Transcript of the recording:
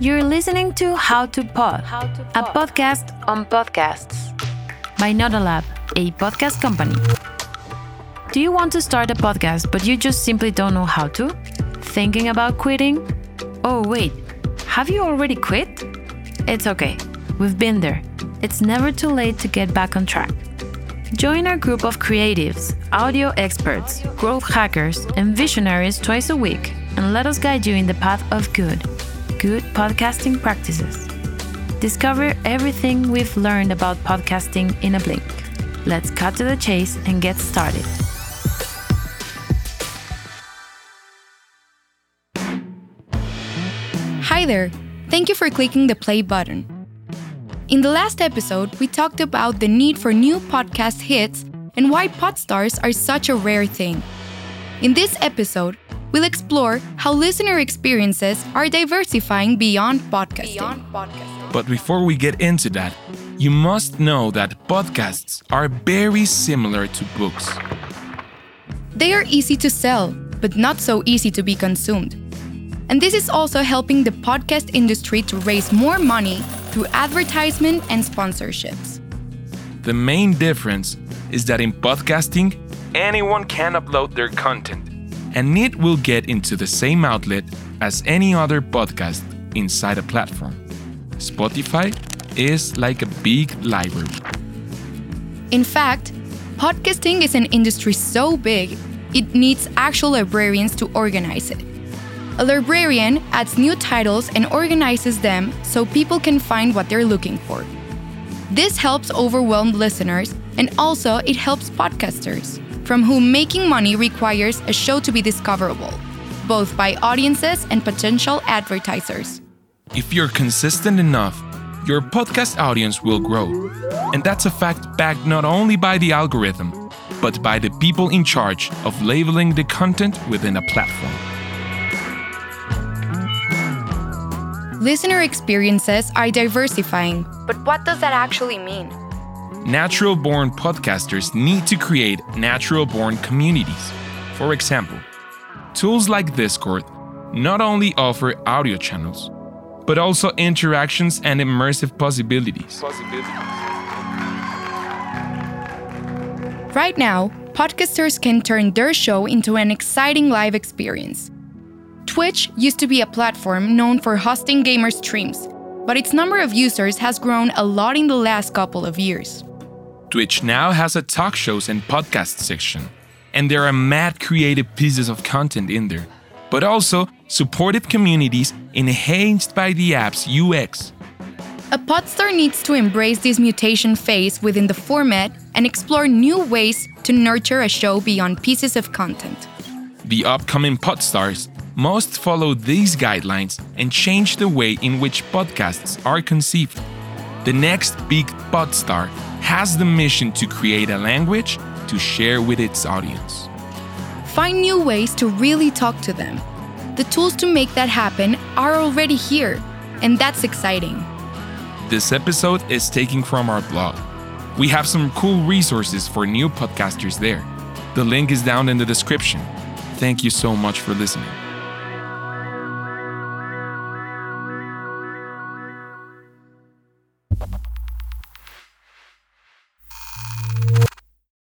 You're listening to How to Pod, a podcast on podcasts by Nodalab, a podcast company. Do you want to start a podcast but you just simply don't know how to? Thinking about quitting? Oh, wait, have you already quit? It's okay, we've been there. It's never too late to get back on track. Join our group of creatives, audio experts, growth hackers, and visionaries twice a week and let us guide you in the path of good, good podcasting practices. Discover everything we've learned about podcasting in a blink. Let's cut to the chase and get started. Hi there! Thank you for clicking the play button. In the last episode, we talked about the need for new podcast hits and why podstars are such a rare thing. In this episode, we'll explore how listener experiences are diversifying beyond podcasting. Beyond podcasting. But before we get into that, you must know that podcasts are very similar to books. They are easy to sell, but not so easy to be consumed. And this is also helping the podcast industry to raise more money through advertisement and sponsorships. The main difference is that in podcasting, anyone can upload their content, and it will get into the same outlet as any other podcast inside a platform. Spotify is like a big library. In fact, podcasting is an industry so big, it needs actual librarians to organize it. A librarian adds new titles and organizes them so people can find what they're looking for. This helps overwhelmed listeners and also it helps podcasters, from whom making money requires a show to be discoverable, both by audiences and potential advertisers. If you're consistent enough, your podcast audience will grow. And that's a fact backed not only by the algorithm, but by the people in charge of labeling the content within a platform. Listener experiences are diversifying. But what does that actually mean? Natural born podcasters need to create natural born communities. For example, tools like Discord not only offer audio channels, but also interactions and immersive possibilities. Right now, podcasters can turn their show into an exciting live experience. Twitch used to be a platform known for hosting gamer streams, but its number of users has grown a lot in the last couple of years. Twitch now has a talk shows and podcast section, and there are mad creative pieces of content in there, but also supportive communities enhanced by the app's UX. A podstar needs to embrace this mutation phase within the format and explore new ways to nurture a show beyond pieces of content. The upcoming podstars must follow these guidelines and change the way in which podcasts are conceived. The next big podstar has the mission to create a language to share with its audience. Find new ways to really talk to them. The tools to make that happen are already here, and that's exciting. This episode is taken from our blog. We have some cool resources for new podcasters there. The link is down in the description. Thank you so much for listening.